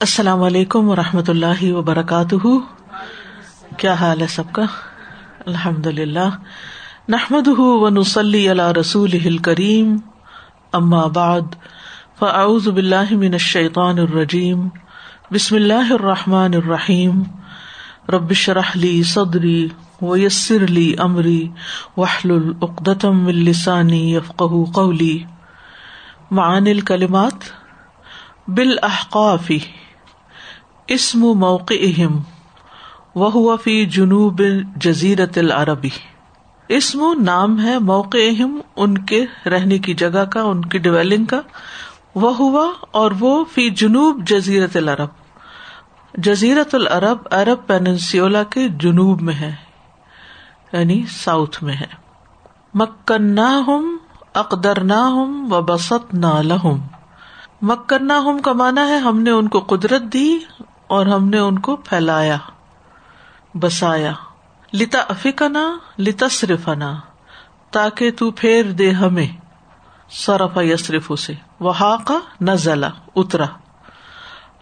السلام علیکم و رحمۃ اللہ وبرکاتہ۔ کیا حال ہے سب کا؟ الحمد للہ نحمد و نسلی اللہ رسول کریم اما بعد، فاعوذ باللہ من الشیطان الرجیم۔ بسم اللہ الرحمٰن الرحیم۔ ربش رحلی صدری و یسر علی عمری وحل العقدم السانی یفق قولی۔ معان الکلمات بالاحقافی اسم موقع اہم وہ فی جنوب جزیرت العربی۔ اسم نام ہے موقع اہم ان کے رہنے کی جگہ کا، ان کی ڈویلنگ کا۔ وہ ہوا اور وہ فی جنوب جزیرت العرب۔ جزیرت العرب عرب پیننسیولا کے جنوب میں ہے یعنی ساؤتھ میں ہے۔ مکن ہم اقدر نہ ہم و بسط نہ لہم۔ ہم کا مانا ہے ہم نے ان کو قدرت دی اور ہم نے ان کو پھیلایا، بسایا۔ لتا افکنا لتا صرفنا تاکہ تو پھیر دے ہمیں۔ سرف یسرف اسے وہا کا نزلہ اترا۔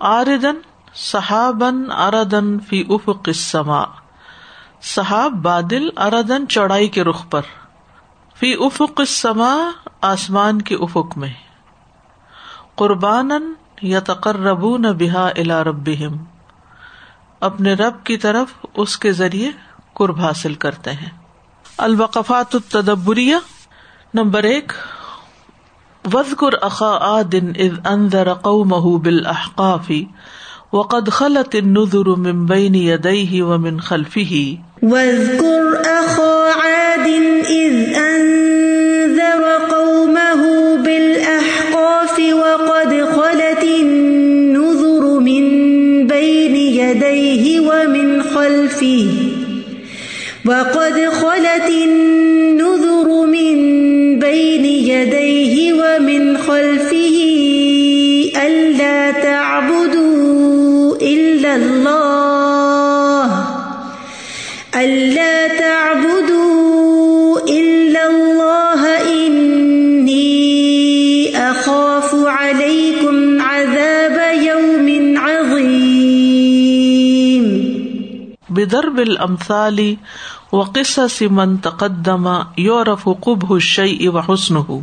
آردن صحابن اردن فی افق السماء۔ صحاب بادل اردن چوڑائی کے رخ پر۔ فی افق السماء، آسمان کے افق میں۔ قربان یا تقرب نہ بحا الا رب اپنے رب کی طرف اس کے ذریعے قرب حاصل کرتے ہیں۔ الوقفات التدبریہ۔ نمبر ایک وزقر اقا آدن از اندر قومه بالاحقاف۔ وقد خلت النذر من بين يديه ومن خلفه واذكر اخا عاد اذ انذر فيه. وقد خلت النذر من بين يديه ومن خلفه ألا تعبدوا إلا الله. ألا بدرب الامثال وقصص من تقدم یورف قبح الشيء وحسنه۔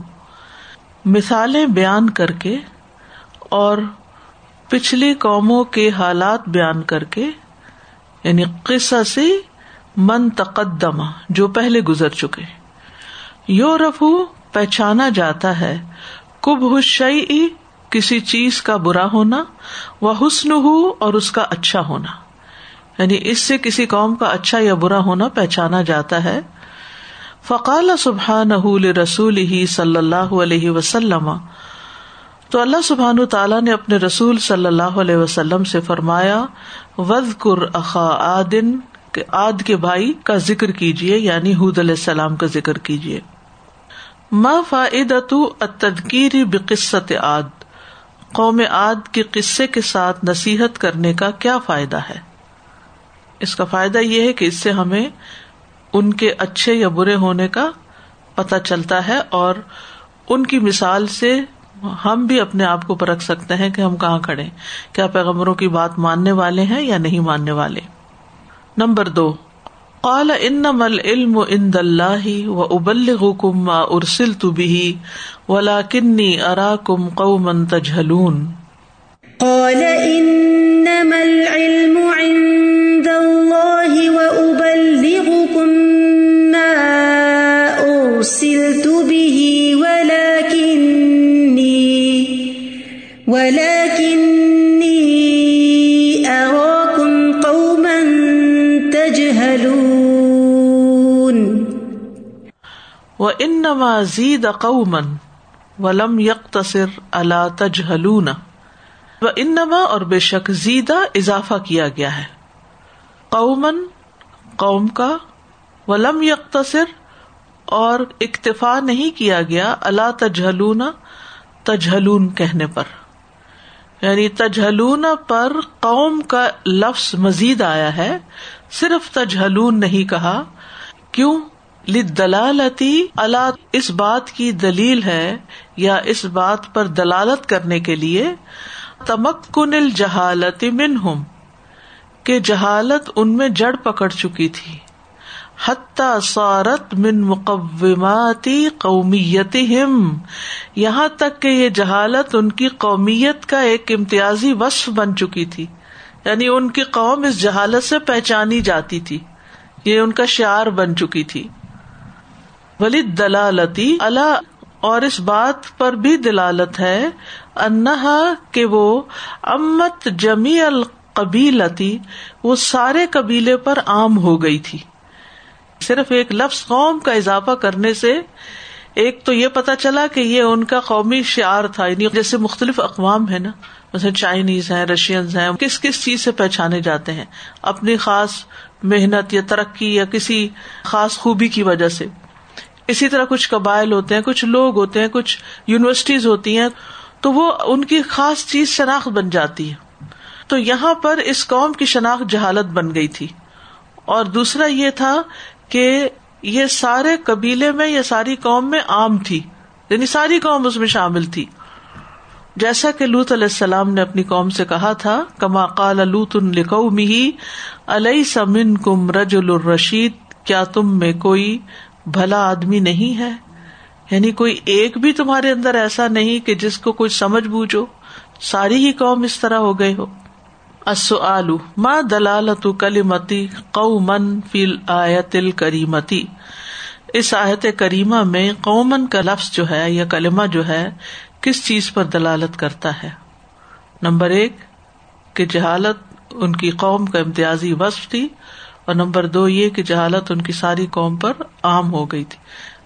مثالیں بیان کر کے اور پچھلی قوموں کے حالات بیان کر کے یعنی قصص من تقدم جو پہلے گزر چکے۔ یورف پہچانا جاتا ہے کب الشيء کسی چیز کا برا ہونا وہ حسن ہو اور اس کا اچھا ہونا۔ یعنی اس سے کسی قوم کا اچھا یا برا ہونا پہچانا جاتا ہے۔ فقال سبحان رسول ہی صلی اللہ علیہ وسلم۔ تو اللہ سبحان تعالیٰ نے اپنے رسول صلی اللہ علیہ وسلم سے فرمایا وز کر اخا آدن آد کے بھائی کا ذکر کیجیے یعنی حود علیہ السلام کا ذکر کیجیے ما فائدت تدکیری بقصت آد۔ قوم آد کے قصے کے ساتھ نصیحت کرنے کا کیا فائدہ ہے؟ اس کا فائدہ یہ ہے کہ اس سے ہمیں ان کے اچھے یا برے ہونے کا پتا چلتا ہے اور ان کی مثال سے ہم بھی اپنے آپ کو پرکھ سکتے ہیں کہ ہم کہاں کھڑے کیا پیغمبروں کی بات ماننے والے ہیں یا نہیں ماننے والے؟ نمبر دو، قال انم العلم عند اللہ و ابلغکم ما ارسلت به ولكني اراكم قوما تجهلون۔ قال انما العلم عند انما زید قوما ولم يقتصر على تجهلون و انما اور بے شک زیدہ اضافہ کیا گیا ہے۔ قومن قوم کا، ولم یکتصر اور اکتفا نہیں کیا گیا اللہ تجہلون تجہلون کہنے پر۔ یعنی تجہلون پر قوم کا لفظ مزید آیا ہے، صرف تجہلون نہیں کہا، کیوں؟ دلالتی اللہ اس بات کی دلیل ہے یا اس بات پر دلالت کرنے کے لیے، تمکن الجہالت منہم، کہ جہالت ان میں جڑ پکڑ چکی تھی۔ حتی سارت من مقوماتی قومیت یہاں تک کہ یہ جہالت ان کی قومیت کا ایک امتیازی وصف بن چکی تھی۔ یعنی ان کی قوم اس جہالت سے پہچانی جاتی تھی۔ یہ ان کا شعار بن چکی تھی۔ ولید دلالتی اللہ اور اس بات پر بھی دلالت ہے انہا کہ وہ امت جمی القبیلتی، وہ سارے قبیلے پر عام ہو گئی تھی۔ صرف ایک لفظ قوم کا اضافہ کرنے سے ایک تو یہ پتا چلا کہ یہ ان کا قومی شعار تھا یعنی جیسے مختلف اقوام ہے نا جیسے چائنیز ہیں، رشینز ہیں کس کس چیز سے پہچانے جاتے ہیں؟ اپنی خاص محنت یا ترقی یا کسی خاص خوبی کی وجہ سے۔ اسی طرح کچھ قبائل ہوتے ہیں، کچھ لوگ ہوتے ہیں، کچھ یونیورسٹیز ہوتی ہیں، تو وہ ان کی خاص چیز شناخت بن جاتی ہے تو یہاں پر اس قوم کی شناخت جہالت بن گئی تھی۔ اور دوسرا یہ تھا کہ یہ سارے قبیلے میں یا ساری قوم میں عام تھی۔ یعنی ساری قوم اس میں شامل تھی۔ جیسا کہ لوت علیہ السلام نے اپنی قوم سے کہا تھا، کما قال لوت القی علیہ سمن کم رج الرشید؟ کیا تم میں کوئی بھلا آدمی نہیں ہے۔ یعنی کوئی ایک بھی تمہارے اندر ایسا نہیں کہ جس کو کچھ سمجھ بوجھو ساری ہی قوم اس طرح ہو گئے ہو۔ السؤال، ما دلالت کلیمتی قومن فی آیت الکریمتی؟ اس آیت کریمہ میں قومن کا لفظ جو ہے یا کلمہ جو ہے کس چیز پر دلالت کرتا ہے؟ نمبر ایک، کہ جہالت ان کی قوم کا امتیازی وصف تھی۔ اور نمبر دو یہ کہ جہالت ان کی ساری قوم پر عام ہو گئی تھی۔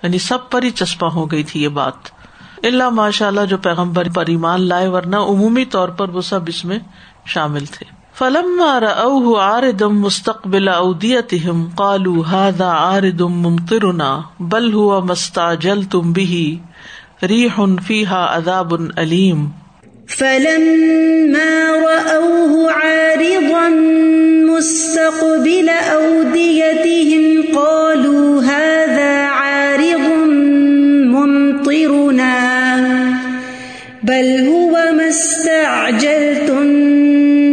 یعنی سب پر ہی چسپا ہو گئی تھی یہ بات۔ اللہ ماشاء اللہ جو پیغمبر پر ایمان لائے، ورنہ عمومی طور پر وہ سب اس میں شامل تھے۔ فلم آر دم مستقبل اودیت کالو ہاد آر دم ممترنا بل ہوا مستا جل تم بھی ریح فیحا عذاب علیم۔ فلما رأوه عارضا مستقبل أوديتهم قالوا هذا عارض ممطرنا. بل هو ما استعجلتم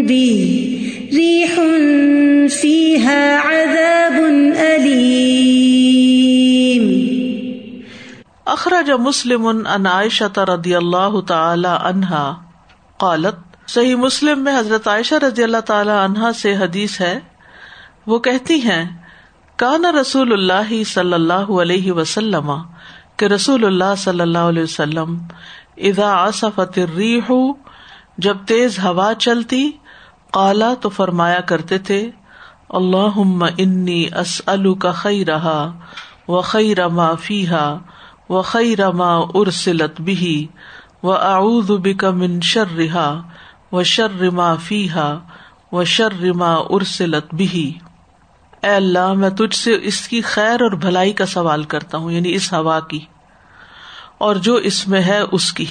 به. ريح فيها عذاب أليم. اخرج مسلم ان عائشة رضی اللہ تعالی عنہا قالت، صحیح مسلم میں حضرت عائشہ رضی اللہ تعالی عنہا سے حدیث ہے، وہ کہتی ہیں، کان رسول اللہ صلی اللہ علیہ وسلم، کہ رسول اللہ صلی اللہ علیہ وسلم ادا آصفت الریح، جب تیز ہوا چلتی، قالا تو فرمایا کرتے تھے اللہ انی اسلو کا خی رہا و خی رما فیحا و خی رما ارسلت بھی و اعوذ بک من شرها و شر ما فیہا و شر ما ارسلت بھی اے اللہ، میں تجھ سے اس کی خیر اور بھلائی کا سوال کرتا ہوں یعنی اس ہوا کی، اور جو اس میں ہے اس کی،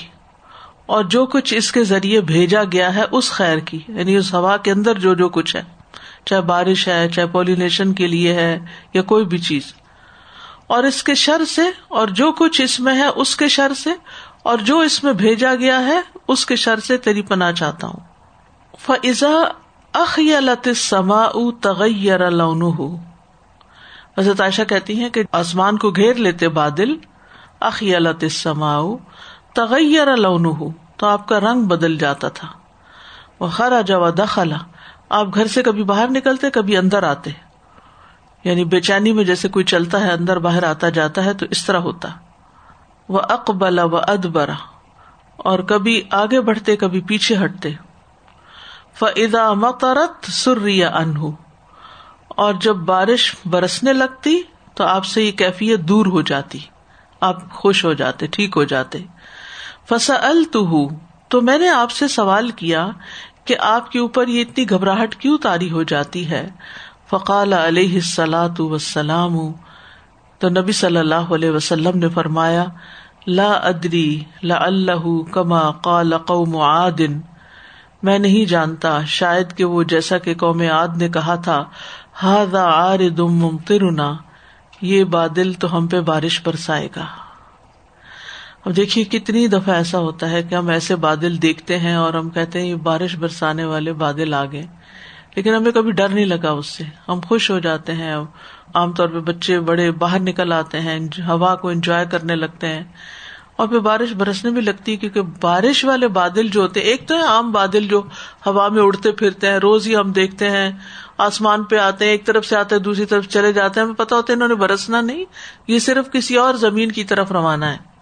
اور جو کچھ اس کے ذریعے بھیجا گیا ہے اس خیر کی یعنی اس ہوا کے اندر جو جو کچھ ہے، چاہے بارش ہے، چاہے پولینیشن کے لیے ہے، یا کوئی بھی چیز۔ اور اس کے شر سے، اور جو کچھ اس میں ہے اس کے شر سے اور جو اس میں بھیجا گیا ہے، اس کے شر سے تیری پنا چاہتا ہوں۔ فضا اخ سما تغیر لون حضرت عائشہ کہتی ہیں کہ آسمان کو گھیر لیتے بادل اخ سما تغیر لون تو آپ کا رنگ بدل جاتا تھا۔ وہ خرا جوا دخلا آپ گھر سے کبھی باہر نکلتے، کبھی اندر آتے۔ یعنی بے چینی میں جیسے کوئی چلتا ہے، اندر باہر آتا جاتا ہے، تو اس طرح ہوتا۔ وہ اقبلا و ادبرا اور کبھی آگے بڑھتے، کبھی پیچھے ہٹتے۔ فضا مقرت سریا انہ اور جب بارش برسنے لگتی تو آپ سے یہ کیفیت دور ہو جاتی۔ آپ خوش ہو جاتے، ٹھیک ہو جاتے۔ فسا تو میں نے آپ سے سوال کیا کہ آپ کے اوپر یہ اتنی گھبراہٹ کیوں تاری ہو جاتی ہے؟ فقال علیہ السلاۃ وسلام تو نبی صلی اللہ علیہ وسلم نے فرمایا، لا ادری لا اللہ کما قال قوم عادن میں نہیں جانتا، شاید کہ وہ جیسا کہ قوم عاد نے کہا تھا ہاضا آر دم ممترنا یہ بادل تو ہم پہ بارش برسائے گا۔ اب دیکھیے کتنی دفعہ ایسا ہوتا ہے کہ ہم ایسے بادل دیکھتے ہیں اور ہم کہتے ہیں یہ بارش برسانے والے بادل آ گئے۔ لیکن ہمیں کبھی ڈر نہیں لگا اس سے، ہم خوش ہو جاتے ہیں عام طور پہ بچے بڑے باہر نکل آتے ہیں، ہوا کو انجوائے کرنے لگتے ہیں۔ اور پھر بارش برسنے بھی لگتی ہے کیونکہ بارش والے بادل جو ہوتے، ایک تو ہے عام بادل جو ہوا میں اڑتے پھرتے ہیں، روز ہی ہم دیکھتے ہیں، آسمان پہ آتے ہیں، ایک طرف سے آتے ہیں، دوسری طرف چلے جاتے ہیں، ہمیں پتا ہوتا ہے انہوں نے برسنا نہیں، یہ صرف کسی اور زمین کی طرف روانہ ہے۔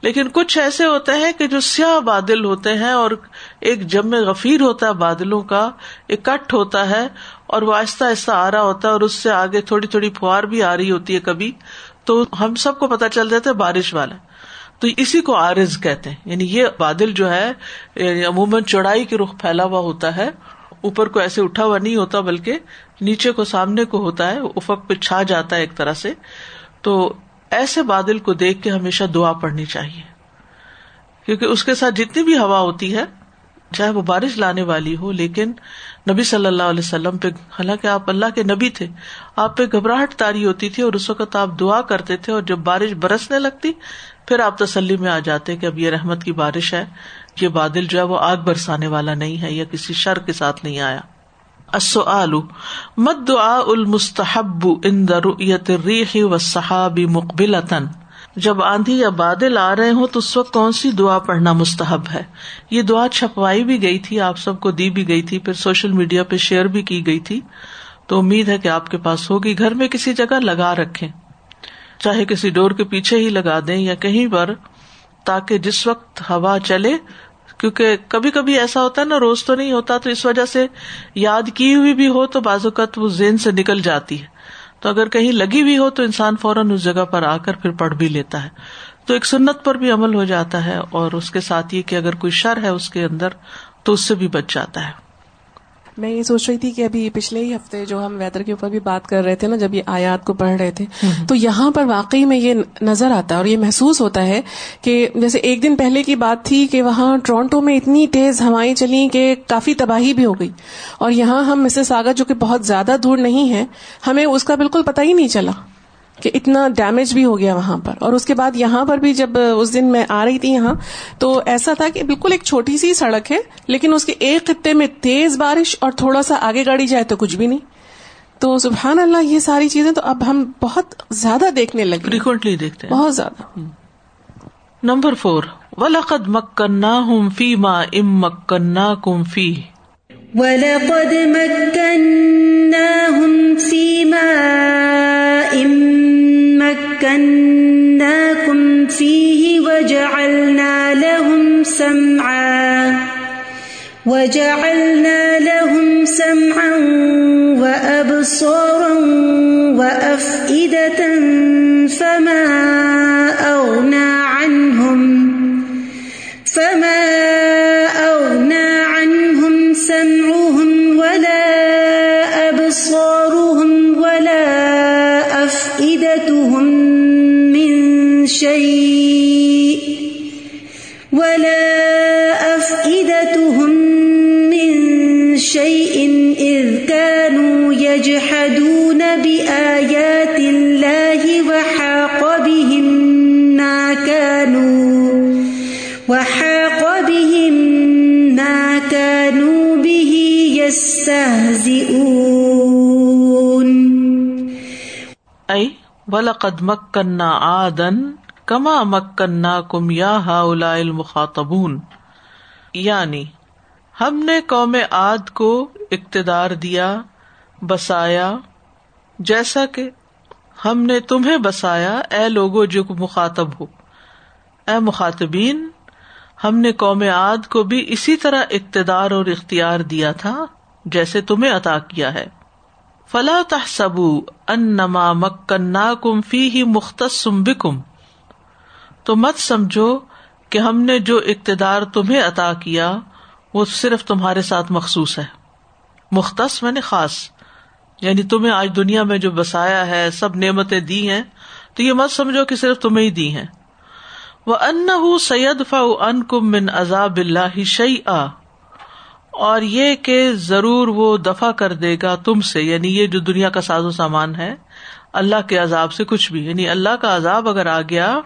لیکن کچھ ایسے ہوتے ہیں کہ جو سیاہ بادل ہوتے ہیں اور ایک جم غفیر ہوتا ہے بادلوں کا ایک کٹ ہوتا ہے اور وہ آہستہ آہستہ آ رہا ہوتا ہے اور اس سے آگے تھوڑی تھوڑی فوار بھی آ رہی ہوتی ہے کبھی۔ تو ہم سب کو پتا چل جاتا ہے بارش والا۔ تو اسی کو آرز کہتے ہیں۔ یعنی یہ بادل جو ہے یعنی عموماً چوڑائی کے رخ پھیلا ہوا ہوتا ہے۔ اوپر کو ایسے اٹھا ہوا نہیں ہوتا، بلکہ نیچے کو، سامنے کو ہوتا ہے، افق پہ چھا جاتا ہے ایک طرح سے۔ تو ایسے بادل کو دیکھ کے ہمیشہ دعا پڑنی چاہیے۔ کیونکہ اس کے ساتھ جتنی بھی ہوا ہوتی ہے، چاہے وہ بارش لانے والی ہو، لیکن نبی صلی اللہ علیہ وسلم پہ، حالانکہ آپ اللہ کے نبی تھے، آپ پہ گھبراہٹ تاری ہوتی تھی اور اس وقت آپ دعا کرتے تھے اور جب بارش برسنے لگتی، پھر آپ تسلی میں آ جاتے کہ اب یہ رحمت کی بارش ہے، یہ بادل جو ہے وہ آگ برسانے والا نہیں ہے، یا کسی شر کے ساتھ نہیں آیا۔ مد دعا المستحب ان رؤیت الریح والسحاب مقبلتن جب آندھی یا بادل آ رہے ہوں تو اس وقت کون سی دعا پڑھنا مستحب ہے؟ یہ دعا چھپوائی بھی گئی تھی، آپ سب کو دی بھی گئی تھی، پھر سوشل میڈیا پہ شیئر بھی کی گئی تھی۔ تو امید ہے کہ آپ کے پاس ہوگی، گھر میں کسی جگہ لگا رکھے چاہے کسی ڈور کے پیچھے ہی لگا دیں یا کہیں پر، تاکہ جس وقت ہوا چلے کیونکہ کبھی کبھی ایسا ہوتا ہے نا، روز تو نہیں ہوتا، تو اس وجہ سے یاد کی ہوئی بھی ہو تو بعض اوقات وہ زین سے نکل جاتی ہے۔ تو اگر کہیں لگی ہوئی ہو تو انسان فوراً اس جگہ پر آ کر پھر پڑھ بھی لیتا ہے۔ تو ایک سنت پر بھی عمل ہو جاتا ہے اور اس کے ساتھ یہ کہ اگر کوئی شر ہے اس کے اندر تو اس سے بھی بچ جاتا ہے۔ میں یہ سوچ رہی تھی کہ ابھی پچھلے ہی ہفتے جو ہم ویدر کے اوپر بھی بات کر رہے تھے نا جب یہ آیات کو پڑھ رہے تھے تو یہاں پر واقعی میں یہ نظر آتا ہے اور یہ محسوس ہوتا ہے کہ جیسے ایک دن پہلے کی بات تھی کہ وہاں ٹورانٹو میں اتنی تیز ہوائیں چلی کہ کافی تباہی بھی ہو گئی۔ اور یہاں ہم مسز آگا جو کہ بہت زیادہ دور نہیں ہے ہمیں اس کا بالکل پتہ ہی نہیں چلا۔ کہ اتنا ڈیمیج بھی ہو گیا وہاں پر۔ اور اس کے بعد یہاں پر بھی جب اس دن میں آ رہی تھی یہاں تو ایسا تھا کہ بالکل ایک چھوٹی سی سڑک ہے لیکن اس کے ایک خطے میں تیز بارش اور تھوڑا سا آگے گاڑی جائے تو کچھ بھی نہیں۔ تو سبحان اللہ یہ ساری چیزیں تو اب ہم بہت زیادہ دیکھنے لگے۔ فریکوینٹلی دیکھتے بہت زیادہ۔ نمبر فور ولقد مکنا ہوں فی ماں ام مکنا کم فی وَلَقَدْ مَكَّنَّاهُمْ فِي مَاءٍ مَكَّنَّاكُمْ فِيهِ وَجَعَلْنَا لَهُمْ سَمْعًا وَجَعَلْنَا لَهُمْ سَمْعًا وَأَبْصَارًا وَأَفْئِدَةً فَمَا شَيْءٍ وَلَا أَفْئِدَتُهُمْ مِنْ شَيْءٍ إِذْ كَانُوا يَجْحَدُونَ بِآيَاتِ اللَّهِ وَحَاقَ بِهِمْ مَا كَانُوا وَحَاقَ بِهِمْ مَا كَانُوا بِهِ يَسْتَهْزِئُونَ. اے ولقد مکنا آدن کما مکنا کم یا ہا المخاطبون یعنی ہم نے قوم عاد کو اقتدار دیا، بسایا، جیسا کہ ہم نے تمہیں بسایا، اے لوگو جو مخاطب ہو۔ اے مخاطبین، ہم نے قوم عاد کو بھی اسی طرح اقتدار اور اختیار دیا تھا، جیسے تمہیں عطا کیا ہے۔ فلا تحسب انما مکنا کم فی بکم۔ تو مت سمجھو کہ ہم نے جو اقتدار تمہیں عطا کیا، وہ صرف تمہارے ساتھ مخصوص ہے۔ مختص میں نے خاص۔ یعنی تمہیں آج دنیا میں جو بسایا ہے، سب نعمتیں دی ہیں، تو یہ مت سمجھو کہ صرف تمہیں ہی دی ہیں۔ وہ ان سید فا ان کم من عذاب اللہ شعی اور یہ کہ ضرور وہ دفاع کر دے گا تم سے یعنی یہ جو دنیا کا ساز و سامان ہے، اللہ کے عذاب سے کچھ بھی۔ یعنی اللہ کا عذاب اگر آ گیا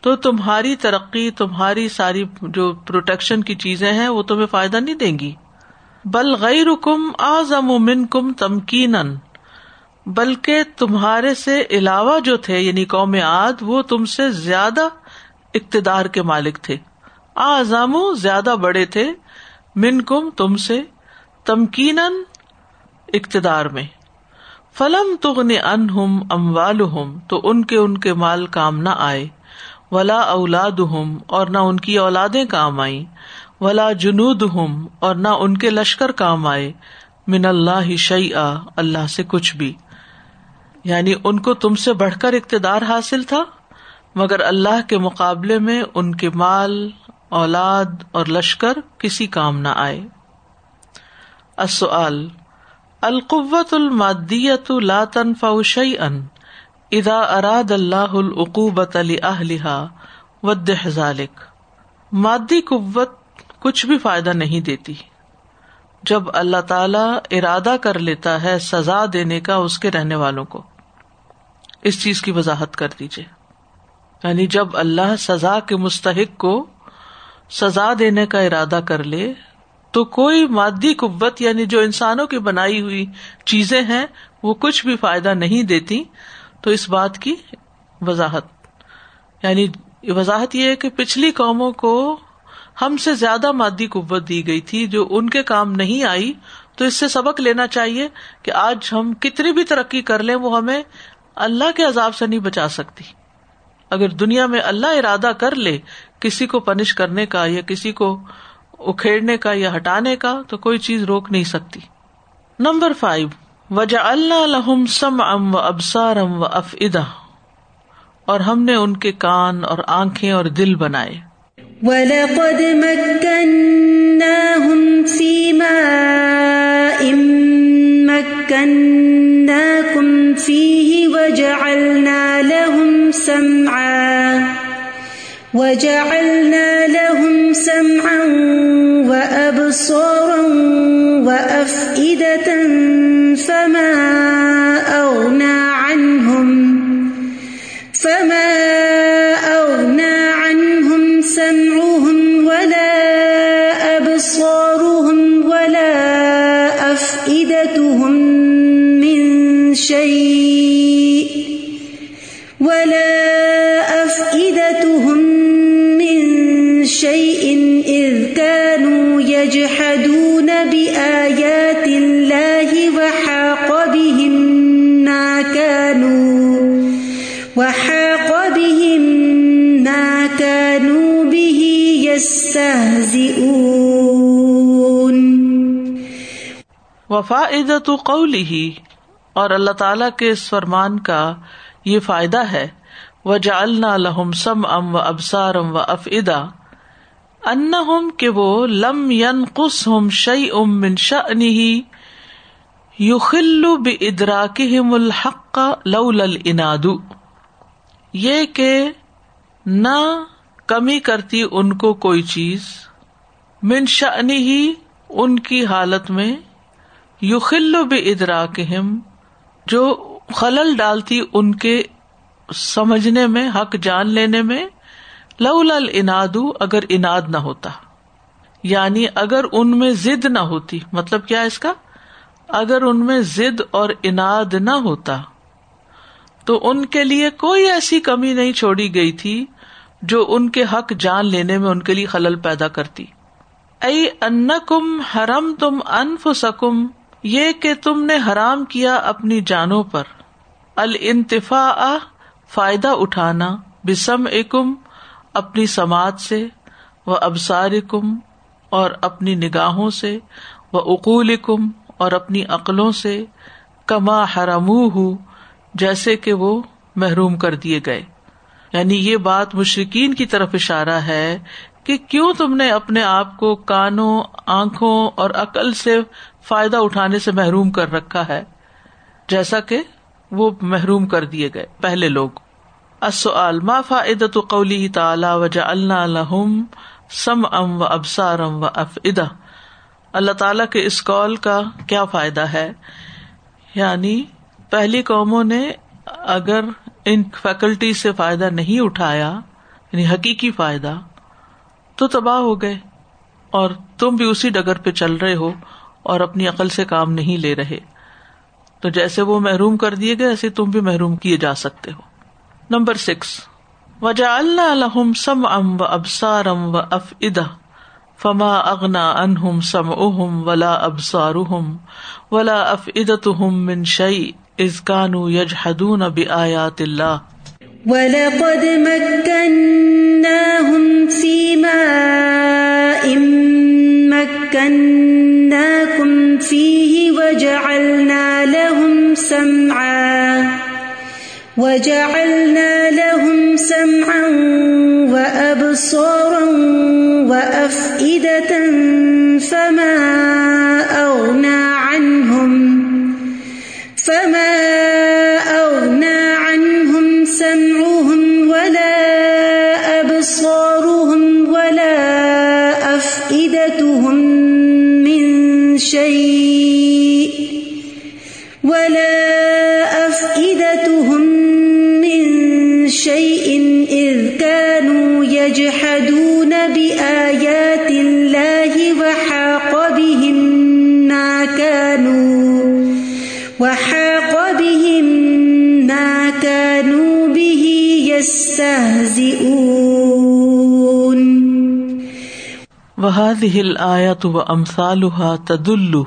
تو تمہاری ترقی، تمہاری ساری جو پروٹیکشن کی چیزیں ہیں، وہ تمہیں فائدہ نہیں دیں گی۔ بل غیر کم آزم من کم تمکین بلکہ تمہارے سے علاوہ جو تھے یعنی قوم آد وہ تم سے زیادہ اقتدار کے مالک تھے۔ آزام زیادہ بڑے تھے من کم تم سے تمکین اقتدار میں۔ فلم تغن ان ہم اموال ہم تو ان کے ان کے مال کام نہ آئے۔ ولا اولاد ہم اور نہ ان کی اولادیں کام آئی ولا جنود ہم اور نہ ان کے لشکر کام آئے، من اللہ شعی اللہ سے کچھ بھی۔ یعنی ان کو تم سے بڑھ کر اقتدار حاصل تھا، مگر اللہ کے مقابلے میں ان کے مال، اولاد اور لشکر کسی کام نہ آئے۔ القوت المادیت لا تنفع شيئا اذا اراد اللہ العقوبت لأهلها ود ذلك مادی قوت کچھ بھی فائدہ نہیں دیتی۔ جب اللہ تعالی ارادہ کر لیتا ہے سزا دینے کا اس کے رہنے والوں کو۔ اس چیز کی وضاحت کر دیجیے یعنی جب اللہ سزا کے مستحق کو سزا دینے کا ارادہ کر لے، تو کوئی مادی قوت یعنی جو انسانوں کی بنائی ہوئی چیزیں ہیں، وہ کچھ بھی فائدہ نہیں دیتی۔ تو اس بات کی وضاحت۔ یعنی وضاحت یہ ہے کہ پچھلی قوموں کو ہم سے زیادہ مادی قوت دی گئی تھی، جو ان کے کام نہیں آئی، تو اس سے سبق لینا چاہیے کہ آج ہم کتنی بھی ترقی کر لیں، وہ ہمیں اللہ کے عذاب سے نہیں بچا سکتی۔ اگر دنیا میں اللہ ارادہ کر لے کسی کو پنش کرنے کا یا کسی کو اکھیڑنے کا یا ہٹانے کا، تو کوئی چیز روک نہیں سکتی۔ Number five. وجہ اللہ لہم سم ام و ابسار ام و اف ادا اور ہم نے ان کے کان اور آنکھیں اور دل بنائے۔ وَلَقَدْ مَكَّنَّاهُمْ فِي مَاءٍ مَكَّنَّاكُمْ فِيهِ وَجَعَلْنَا لَهُمْ سَمْعًا، وَجَعَلْنَا لَهُمْ سَمْعًا وَأَبْصَارًا وَأَفْئِدَةً. فَمَا أَغْنَى عَنْهُمْ فَمَا أَغْنَى عَنْهُمْ سَمْعُهُمْ وَلَا أَبْصَارُهُمْ وَلَا أَفْئِدَتُهُمْ مِنْ شَيْءٍ وَلَا أَفْئِدَتُهُمْ مِنْ شَيْءٍ إِذْ كَانُوا يَجْحَدُونَ بِآيَاتِ وفائدت قولی ہی اور اللہ تعالی کے اس فرمان کا یہ فائدہ ہے و جالنا لہم سم ام و ابسار ام و اف ادا ان کہ وہ لم ین قس ہم شعی ام من شنی یخلو ب ادراکہم الحق لول الانادو یہ کہ نہ کمی کرتی ان کو کوئی چیز، من شأنی ہی ان کی حالت میں یخلو ب ادراکہم جو خلل ڈالتی ان کے سمجھنے میں، حق جان لینے میں لول الانادو اگر اناد نہ ہوتا۔ یعنی اگر ان میں ضد نہ ہوتی۔ مطلب کیا اس کا؟ اگر ان میں ضد اور اناد نہ ہوتا، تو ان کے لیے کوئی ایسی کمی نہیں چھوڑی گئی تھی، جو ان کے حق جان لینے میں ان کے لیے خلل پیدا کرتی۔ ائی ان کم حرم تم انف سکم یہ کہ تم نے حرام کیا اپنی جانوں پر۔ الانتفاع، فائدہ اٹھانا بسم اکم اپنی سماعت سے، و ابسار کم اور اپنی نگاہوں سے، و اقول کم اور اپنی عقلوں سے، کما حرم ہوں جیسے کہ وہ محروم کر دیے گئے۔ یعنی یہ بات مشرقین کی طرف اشارہ ہے کہ کیوں تم نے اپنے آپ کو کانوں، آنکھوں اور عقل سے فائدہ اٹھانے سے محروم کر رکھا ہے، جیسا کہ وہ محروم کر دیے گئے پہلے لوگ۔ ما فائدت قولی تعالی وجا اللہ سم ام و و اف ادا اللہ تعالی کے اس قول کا کیا فائدہ ہے؟ یعنی پہلی قوموں نے اگر ان فیکلٹی سے فائدہ نہیں اٹھایا یعنی حقیقی فائدہ، تو تباہ ہو گئے اور تم بھی اسی ڈگر پہ چل رہے ہو۔ اور اپنی عقل سے کام نہیں لے رہے۔ تو جیسے وہ محروم کر دیے گئے، ایسے تم بھی محروم کیے جا سکتے ہو۔ Number six. وجا اللہ الحم سم ام و ابسار ام و اف ادا فما اغنا انہم سم اہم ولا ابسار ولا اف ادت من شعی از کانو یج حدون اب آیات اللہ وَلَقَدْ مَكَّنَّاهُمْ فِي مَاءٍ مَكَّنَّاكُمْ فيه وجعلنا لهم سمعا. وجعلنا لهم سمعا وأبصارا وأفئدة فما وهذه الآیت و امثالها تدل،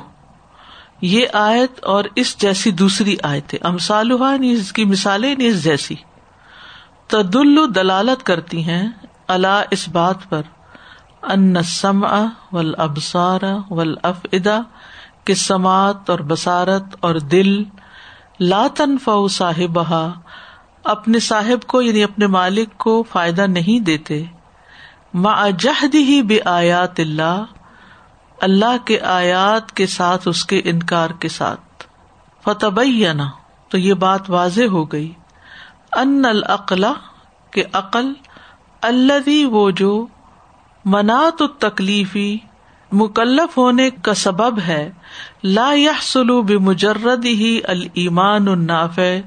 یہ آیت اور اس جیسی دوسری آیت امثالها یعنی اس کی مثالیں یعنی اس جیسی۔ تدل دلالت کرتی ہیں اللہ اس بات پر۔ ان السمع والابصار والافئدہ، کہ سماعت اور بصارت اور دل، لا تنفع صاحبها اپنے صاحب کو یعنی اپنے مالک کو فائدہ نہیں دیتے۔ ما جہد ہی بے آیات اللہ اللہ کے آیات کے ساتھ، اس کے انکار کے ساتھ۔ فتح تو یہ بات واضح ہو گئی۔ ان العقلا کے عقل الذي وہ جو منات تکلیفی مکلف ہونے کا سبب ہے، لا يحصل بمجرد ہی الایمان النافع۔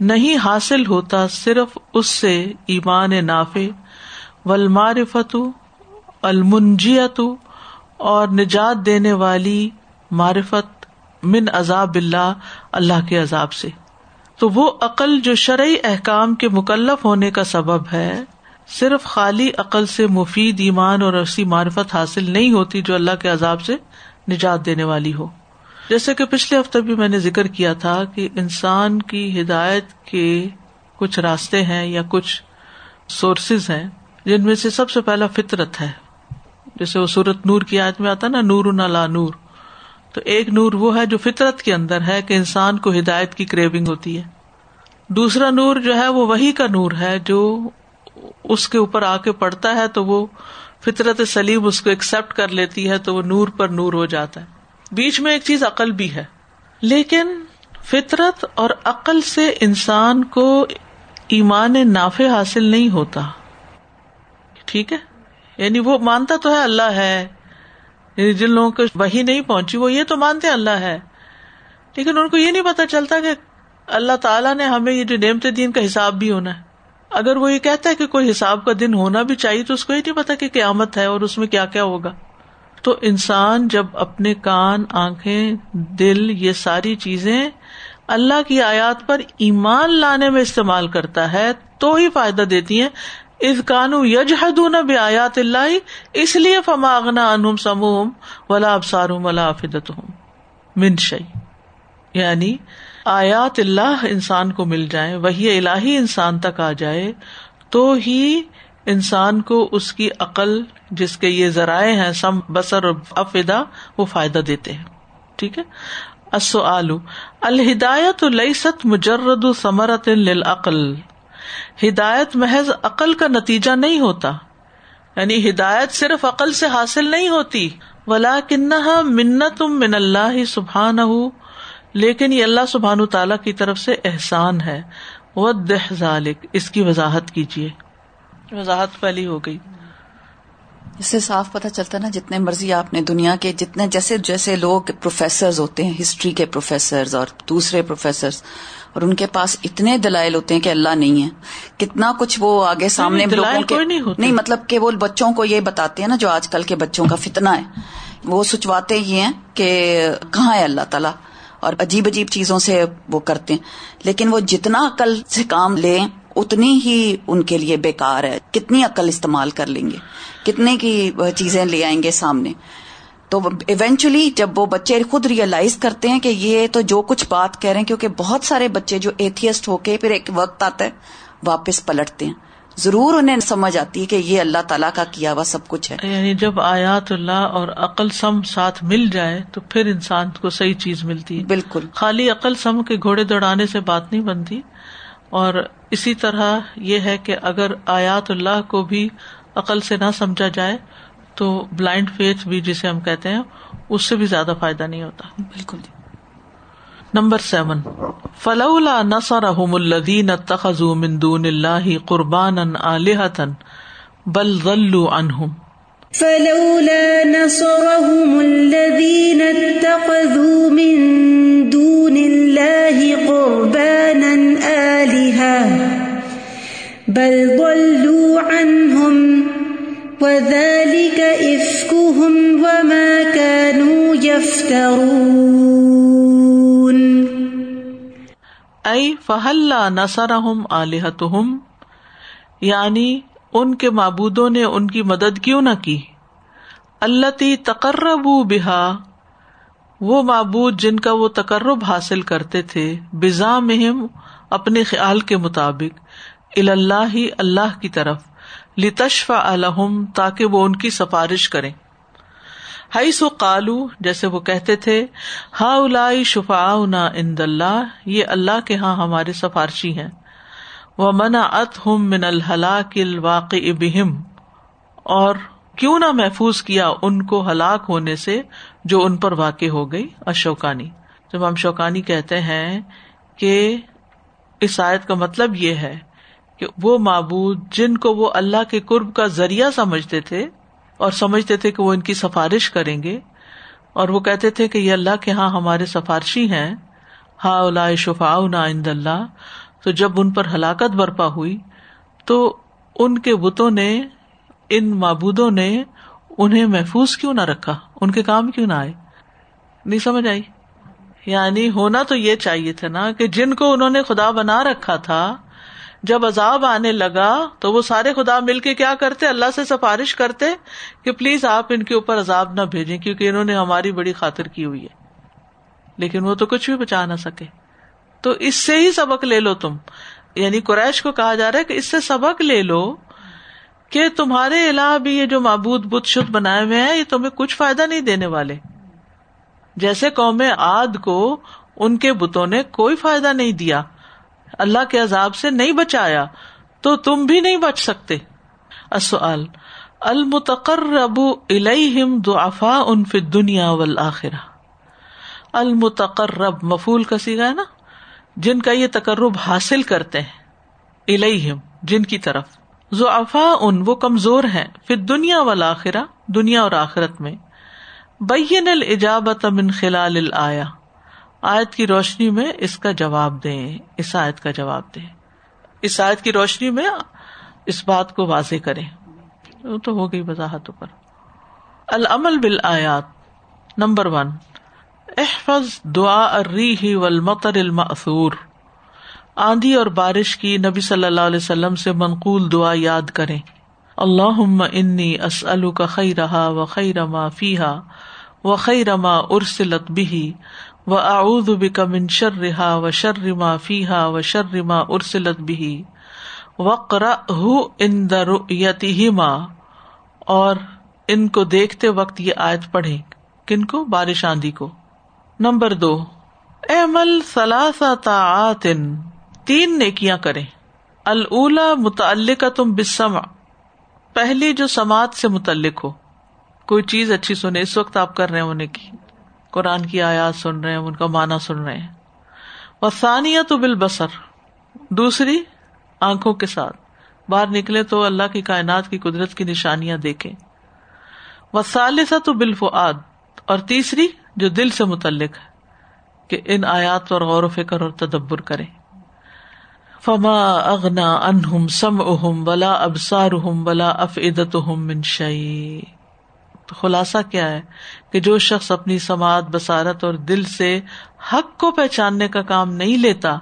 نہیں حاصل ہوتا صرف اس سے ایمان نافع۔ والمعرفت، المنجیت، اور نجات دینے والی معرفت من عذاب اللہ اللہ کے عذاب سے۔ تو وہ عقل جو شرعی احکام کے مکلف ہونے کا سبب ہے، صرف خالی عقل سے مفید ایمان اور ایسی معرفت حاصل نہیں ہوتی جو اللہ کے عذاب سے نجات دینے والی ہو۔ جیسے کہ پچھلے ہفتے بھی میں نے ذکر کیا تھا کہ انسان کی ہدایت کے کچھ راستے ہیں یا کچھ سورسز ہیں۔ جن میں سے سب سے پہلا فطرت ہے۔ جیسے وہ سورت نور کی آیت میں آتا نا نور لا نور۔ تو ایک نور وہ ہے جو فطرت کے اندر ہے کہ انسان کو ہدایت کی کریونگ ہوتی ہے۔ دوسرا نور جو ہے وہ وہی کا نور ہے جو اس کے اوپر آ کے پڑتا ہے تو وہ فطرت سلیم اس کو ایکسپٹ کر لیتی ہے تو وہ نور پر نور ہو جاتا ہے۔ بیچ میں ایک چیز عقل بھی ہے۔ لیکن فطرت اور عقل سے انسان کو ایمان نافع حاصل نہیں ہوتا۔ ٹھیک ہے؟ یعنی وہ مانتا تو ہے اللہ ہے۔ یعنی جن لوگوں کو وہی نہیں پہنچی، وہ یہ تو مانتے اللہ ہے۔ لیکن ان کو یہ نہیں پتا چلتا کہ اللہ تعالیٰ نے ہمیں یہ جو نعمت دین کا حساب بھی ہونا ہے۔ اگر وہ یہ کہتا ہے کہ کوئی حساب کا دن ہونا بھی چاہیے، تو اس کو یہ نہیں پتا کہ قیامت ہے اور اس میں کیا کیا ہوگا۔ تو انسان جب اپنے کان، آنکھیں، دل، یہ ساری چیزیں اللہ کی آیات پر ایمان لانے میں استعمال کرتا ہے، تو ہی فائدہ دیتی ہیں۔ از کانو یج حدون بے آیات اللہ، اس لیے فما اغنا انہم ولا ابسارہم ولا افدتہم من شئی یعنی آیات اللہ انسان کو مل جائے وہی الہی انسان تک آ جائے، تو ہی انسان کو اس کی عقل، جس کے یہ ذرائع ہیں، سم بسر افدا وہ فائدہ دیتے ہیں۔ ٹھیک ہے؟ السؤال، الہدایت لیست مجرد ثمرت للعقل۔ ہدایت محض عقل کا نتیجہ نہیں ہوتا۔ یعنی ہدایت صرف عقل سے حاصل نہیں ہوتی۔ ولا کنہا منت من اللہ سبحان لیکن یہ اللہ سبحان تعالی کی طرف سے احسان ہے۔ ذالک اس کی وضاحت کیجیے وضاحت پہلی ہو گئی۔ اس سے صاف پتہ چلتا نا، جتنے مرضی آپ نے دنیا کے جتنے جیسے جیسے لوگ پروفیسرز ہوتے ہیں ہسٹری کے پروفیسرز اور دوسرے پروفیسرز اور ان کے پاس اتنے دلائل ہوتے ہیں کہ اللہ نہیں ہے۔ کتنا کچھ وہ آگے سامنے دلائل لوگوں کے کوئی نہیں ہوتے۔ نہیں مطلب کہ وہ بچوں کو یہ بتاتے ہیں نا جو آج کل کے بچوں کا فتنہ ہے۔ وہ سچواتے یہ ہیں کہ کہاں ہے اللہ تعالیٰ؟ اور عجیب عجیب چیزوں سے وہ کرتے ہیں۔ لیکن وہ جتنا عقل سے کام لیں اتنی ہی ان کے لیے بیکار ہے۔ کتنی عقل استعمال کر لیں گے؟ کتنے کی چیزیں لے آئیں گے سامنے؟ تو ایونچولی جب وہ بچے خود ریئلائز کرتے ہیں کہ یہ تو جو کچھ بات کہہ رہے ہیں کیونکہ بہت سارے بچے جو ایتھیسٹ ہو کے پھر ایک وقت آتا ہے واپس پلٹتے ہیں۔ ضرور انہیں سمجھ آتی ہے کہ یہ اللہ تعالیٰ کا کیا ہوا سب کچھ ہے۔ یعنی جب آیات اللہ اور عقل سم ساتھ مل جائے تو پھر انسان کو صحیح چیز ملتی ہے۔ بالکل۔ خالی عقل سم کے گھوڑے دوڑانے سے بات نہیں بنتی۔ اور اسی طرح یہ ہے کہ اگر آیات اللہ کو بھی عقل سے نہ سمجھا جائے تو بلائنڈ فیتھ بھی جسے ہم کہتے ہیں اس سے بھی زیادہ فائدہ نہیں ہوتا۔ بالکل نمبر سیون فلولا نصرهم الذين اتخذوا من دون الله قربانا آلهة بل ضلوا عنهم۔ فلولا نصرهم الذين اتخذوا من دون الله قربانا آلهة بل ضلوا عنهم۔ وذلك إفكهم وما كانوا يفترون. ائی فہلا نصرهم آلهتهم؟ یعنی ان کے معبودوں نے ان کی مدد کیوں نہ کی؟ اللہ تقرب بہا وہ معبود جن کا وہ تقرب حاصل کرتے تھے بزا مہم اپنے خیال کے مطابق اللہ اللہ کی طرف۔ لتشف الحم تاکہ وہ ان کی سفارش کرے ہائی سو کالو جیسے وہ کہتے تھے ہا الا شفا اند اللہ، یہ اللہ کے ہاں ہمارے سفارشی ہیں۔ وہ منا ات ہم من الحلا کل واقع ابہم اور کیوں نہ محفوظ کیا ان کو ہلاک ہونے سے جو ان پر واقع ہو گئی؟ اشوکانی۔ جب ہم شوکانی کہتے ہیں کہ اس آیت کا مطلب یہ ہے کہ وہ معبود جن کو وہ اللہ کے قرب کا ذریعہ سمجھتے تھے اور سمجھتے تھے کہ وہ ان کی سفارش کریں گے، اور وہ کہتے تھے کہ یہ اللہ کے ہاں ہمارے سفارشی ہیں۔ ہا الا شفا عند اللہ۔ تو جب ان پر ہلاکت برپا ہوئی، تو ان کے بتوں نے، ان معبودوں نے انہیں محفوظ کیوں نہ رکھا؟ ان کے کام کیوں نہ آئے؟ نہیں سمجھ آئی؟ یعنی ہونا تو یہ چاہیے تھا نا کہ جن کو انہوں نے خدا بنا رکھا تھا جب عذاب آنے لگا تو وہ سارے خدا مل کے کیا کرتے؟ اللہ سے سفارش کرتے کہ پلیز آپ ان کے اوپر عذاب نہ بھیجیں کیونکہ انہوں نے ہماری بڑی خاطر کی ہوئی ہے۔ لیکن وہ تو کچھ بھی بچا نہ سکے۔ تو اس سے ہی سبق لے لو تم۔ یعنی قریش کو کہا جا رہا ہے کہ اس سے سبق لے لو کہ تمہارے علاوہ بھی یہ جو معبود بت شد بنائے ہوئے ہیں، یہ تمہیں کچھ فائدہ نہیں دینے والے۔ جیسے قوم آد کو ان کے بتوں نے کوئی فائدہ نہیں دیا۔ اللہ کے عذاب سے نہیں بچایا تو تم بھی نہیں بچ سکتے۔ اصل المتقرب الیہم دعفاء ان فی دنیا والآخرہ۔ المتقرب مفول کا سیگا ہے نا، جن کا یہ تقرب حاصل کرتے ہیں، الیہم، جن کی طرف۔ ضعفاء ان وہ کمزور ہیں پھر دنیا والآخرہ، دنیا اور آخرت میں۔ بین الجابت من خلال الایا آیت کی روشنی میں اس کا جواب دیں، اس آیت کا جواب دیں۔ اس آیت کی روشنی میں اس بات کو واضح کریں۔ وہ تو ہو گئی وضاحت پر۔ العمل بال آیات نمبر ون۔ احفظ دعا الریح والمطر المأثور۔ آندھی اور بارش کی نبی صلی اللہ علیہ وسلم سے منقول دعا یاد کریں۔ اللہ انی اسلو کا خی رہا و خی رما فیحا و خی رما ارسلت بھی و اعوذ بک من شرها و شر ما فيها و شر ما ارسلت به وقرأه عند رؤيتهما اور ان کو دیکھتے وقت یہ آیت پڑھیں کن کو؟ بارش آندھی کو۔ نمبر دو، اعمل ثلاثة تین نیکیاں کریں۔ الا متعلق تم بسما پہلی جو سماعت سے متعلق ہو۔ کوئی چیز اچھی سنے اس وقت آپ کر رہے ہیں کی۔ قرآن کی آیات سن رہے ہیں، ان کا معنی سن رہے ہیں۔ اور ثانیہ تو بال بسر دوسری، آنکھوں کے ساتھ۔ باہر نکلے تو اللہ کی کائنات کی قدرت کی نشانیاں دیکھیں۔ وسالسا تو بالفعاد اور تیسری، جو دل سے متعلق ہے، کہ ان آیات پر غور و فکر اور تدبر کریں۔ فما اغنا انہم سم اہم بلا ابسار بلا اف ادت منشئی تو خلاصہ کیا ہے کہ جو شخص اپنی سماعت بسارت اور دل سے حق کو پہچاننے کا کام نہیں لیتا،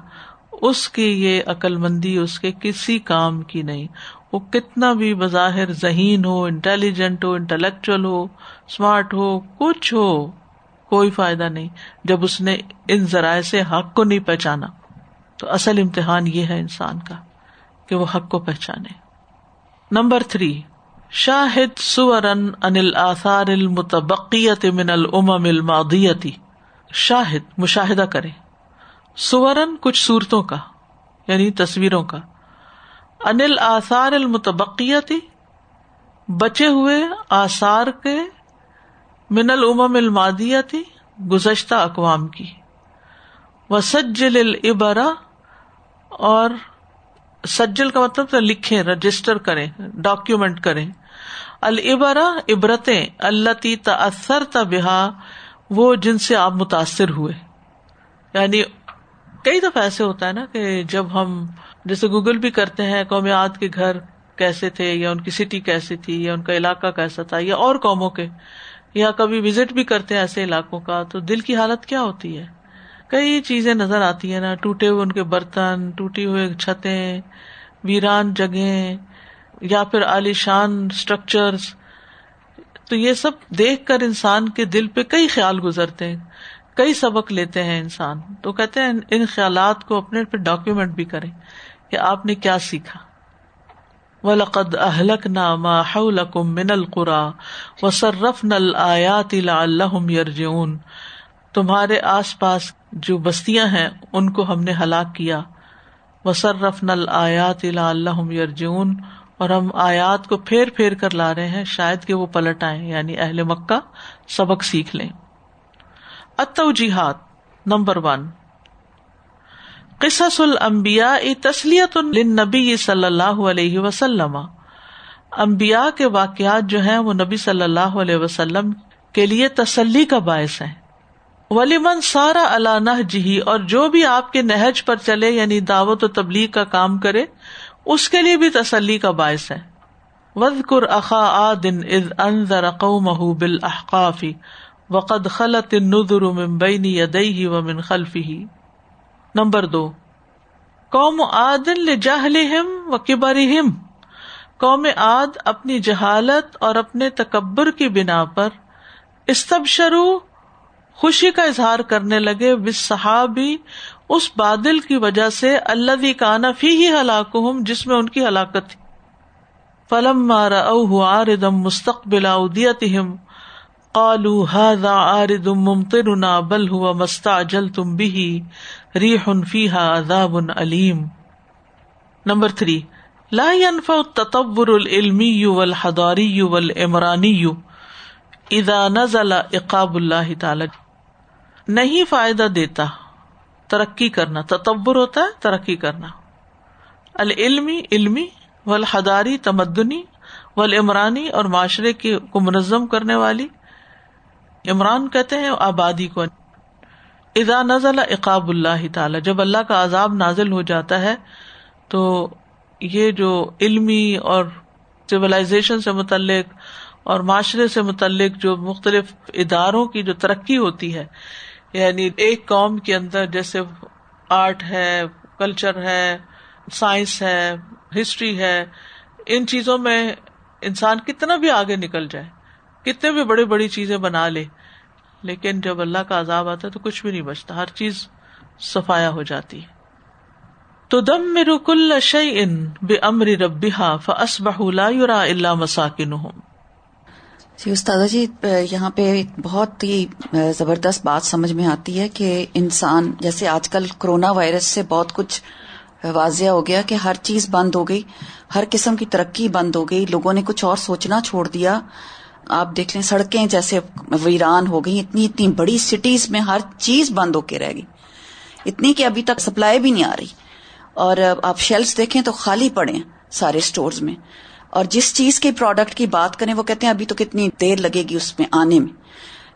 اس کی یہ عقل مندی اس کے کسی کام کی نہیں۔ وہ کتنا بھی بظاہر ذہین ہو، انٹیلیجنٹ ہو انٹلیکچل ہو اسمارٹ ہو، کچھ ہو، کوئی فائدہ نہیں۔ جب اس نے ان ذرائع سے حق کو نہیں پہچانا، تو اصل امتحان یہ ہے انسان کا کہ وہ حق کو پہچانے۔ نمبر تھری شاہد سورن انل آثار المتبقیت من الامم المادیتی شاہد، مشاہدہ کرے سورن کچھ صورتوں کا یعنی تصویروں کا۔ انل آثار المتبقیتی بچے ہوئے آثار کے من الامم المادیتی گزشتہ اقوام کی۔ وسجل العبرا اور سجل کا مطلب لکھے رجسٹر کریں ڈاکیومینٹ کریں۔ العبرا عبرتیں اللہ تی تأثر تبہا وہ جن سے آپ متاثر ہوئے۔ یعنی کئی دفعہ ایسے ہوتا ہے نا کہ جب ہم، جیسے گوگل بھی کرتے ہیں قومیات کے گھر کیسے تھے، یا ان کی سٹی کیسی تھی، یا ان کا علاقہ کیسا تھا، یا اور قوموں کے، یا کبھی وزٹ بھی کرتے ہیں ایسے علاقوں کا، تو دل کی حالت کیا ہوتی ہے؟ کئی چیزیں نظر آتی ہیں نا، ٹوٹے ہوئے ان کے برتن، ٹوٹی ہوئے چھتیں، ویران جگہ یا پھر عالیشان اسٹرکچر تو یہ سب دیکھ کر انسان کے دل پہ کئی خیال گزرتے ہیں، کئی سبق لیتے ہیں انسان۔ تو کہتے ہیں ان خیالات کو اپنے پہ ڈاکیومینٹ بھی کریں کہ آپ نے کیا سیکھا۔ ولقد اہلک ناما حولکم من القرا و وصرف نل آیات لعلہم یرجعون تمہارے آس پاس جو بستیاں ہیں، ان کو ہم نے ہلاک کیا۔ وصرف نل آیات لعلہم یرجعون اور ہم آیات کو پھیر پھیر کر لا رہے ہیں، شاید کہ وہ پلٹ آئے یعنی اہل مکہ سبق سیکھ لیں۔ اتوجیحات نمبر ون۔ قصص الانبیاء تسلیت للنبی صلی اللہ علیہ وسلم۔ انبیاء کے واقعات جو ہیں، وہ نبی صلی اللہ علیہ وسلم کے لیے تسلی کا باعث ہے ولیمن سارا اللہ نہ جی اور جو بھی آپ کے نہج پر چلے یعنی دعوت و تبلیغ کا کام کرے اس کے لیے بھی تسلی کا باعث ہے۔ وز وزقر اخا آدن از انضر قومه بالاحقاف وقد خلت النذر من بین یدیہ ومن خلفہ نمبر دو، قوم عادل جاہل و کبری قوم عاد اپنی جہالت اور اپنے تکبر کی بنا پر استب شروع خوشی کا اظہار کرنے لگے۔ بس صحابی اس بادل کی وجہ سے اللہ کانا فی ہی ہلاک جس میں ان کی ہلاکت تھی۔ فلم مارا او آردم مستقبل ادیتہم قالو هذا آرد ممطرنا، بل هو مستعجلتم به، ریح فیحا عذاب علیم۔ نمبر تھری، لا ينفع التطور العلمی والحضاری والعمرانی، اذا نزل اقاب اللہ تعالی۔ نہیں فائدہ دیتا۔ ترقی کرنا، تطور ہوتا ہے، ترقی کرنا۔ العلمی، علمی والحضاری تمدنی، والعمرانی اور معاشرے کی کو منظم کرنے والی۔ عمران کہتے ہیں، آبادی کو۔ اذا نزل اقاب اللہ تعالی، جب اللہ کا عذاب نازل ہو جاتا ہے، تو یہ جو علمی اور سولاشن سے متعلق اور معاشرے سے متعلق جو مختلف اداروں کی جو ترقی ہوتی ہے یعنی ایک قوم کے اندر جیسے آرٹ ہے، کلچر ہے، سائنس ہے، ہسٹری ہے، ان چیزوں میں انسان کتنا بھی آگے نکل جائے، کتنے بھی بڑی بڑی چیزیں بنا لے، لیکن جب اللہ کا عذاب آتا ہے تو کچھ بھی نہیں بچتا، ہر چیز سفایا ہو جاتی ہے۔ تو دم میرو کل شعی ان بے امر ربا فس بہ اللہ مساکن ہوں جی استاد جی یہاں پہ بہت ہی زبردست بات سمجھ میں آتی ہے کہ انسان، جیسے آج کل کرونا وائرس سے بہت کچھ واضح ہو گیا کہ ہر چیز بند ہو گئی، ہر قسم کی ترقی بند ہو گئی، لوگوں نے کچھ اور سوچنا چھوڑ دیا۔ آپ دیکھ لیں سڑکیں جیسے ویران ہو گئی اتنی اتنی بڑی سٹیز میں ہر چیز بند ہو کے رہ گئی۔ اتنی کہ ابھی تک سپلائی بھی نہیں آ رہی۔ اور آپ شیلس دیکھیں تو خالی پڑے ہیں سارے اسٹورز میں۔ اور جس چیز کے پروڈکٹ کی بات کریں وہ کہتے ہیں ابھی تو کتنی دیر لگے گی اس میں آنے میں۔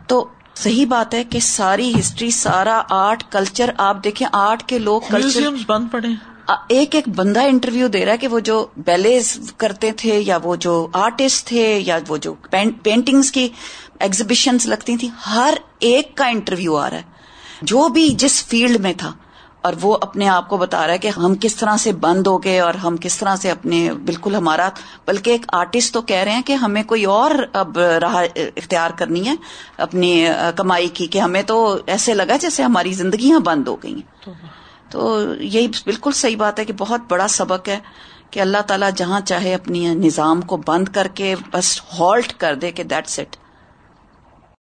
تو صحیح بات ہے کہ ساری ہسٹری سارا آرٹ کلچر آپ دیکھیں آرٹ کے لوگ کلچر بند پڑے ایک ایک بندہ انٹرویو دے رہا ہے کہ وہ جو بیلیز کرتے تھے یا وہ جو آرٹسٹ تھے یا وہ جو پینٹنگز کی ایگزیبیشنز لگتی تھیں ہر ایک کا انٹرویو آ رہا ہے۔ جو بھی جس فیلڈ میں تھا اور وہ اپنے آپ کو بتا رہا ہے کہ ہم کس طرح سے بند ہو گئے اور ہم کس طرح سے اپنے بالکل ہمارا بلکہ ایک آرٹسٹ تو کہہ رہے ہیں کہ ہمیں کوئی اور اب راہ اختیار کرنی ہے اپنی کمائی کی کہ ہمیں تو ایسے لگا جیسے ہماری زندگیاں بند ہو گئی ہیں تو یہی بالکل صحیح بات ہے کہ بہت بڑا سبق ہے کہ اللہ تعالیٰ جہاں چاہے اپنی نظام کو بند کر کے بس ہالٹ کر دے کہ دیٹ سیٹ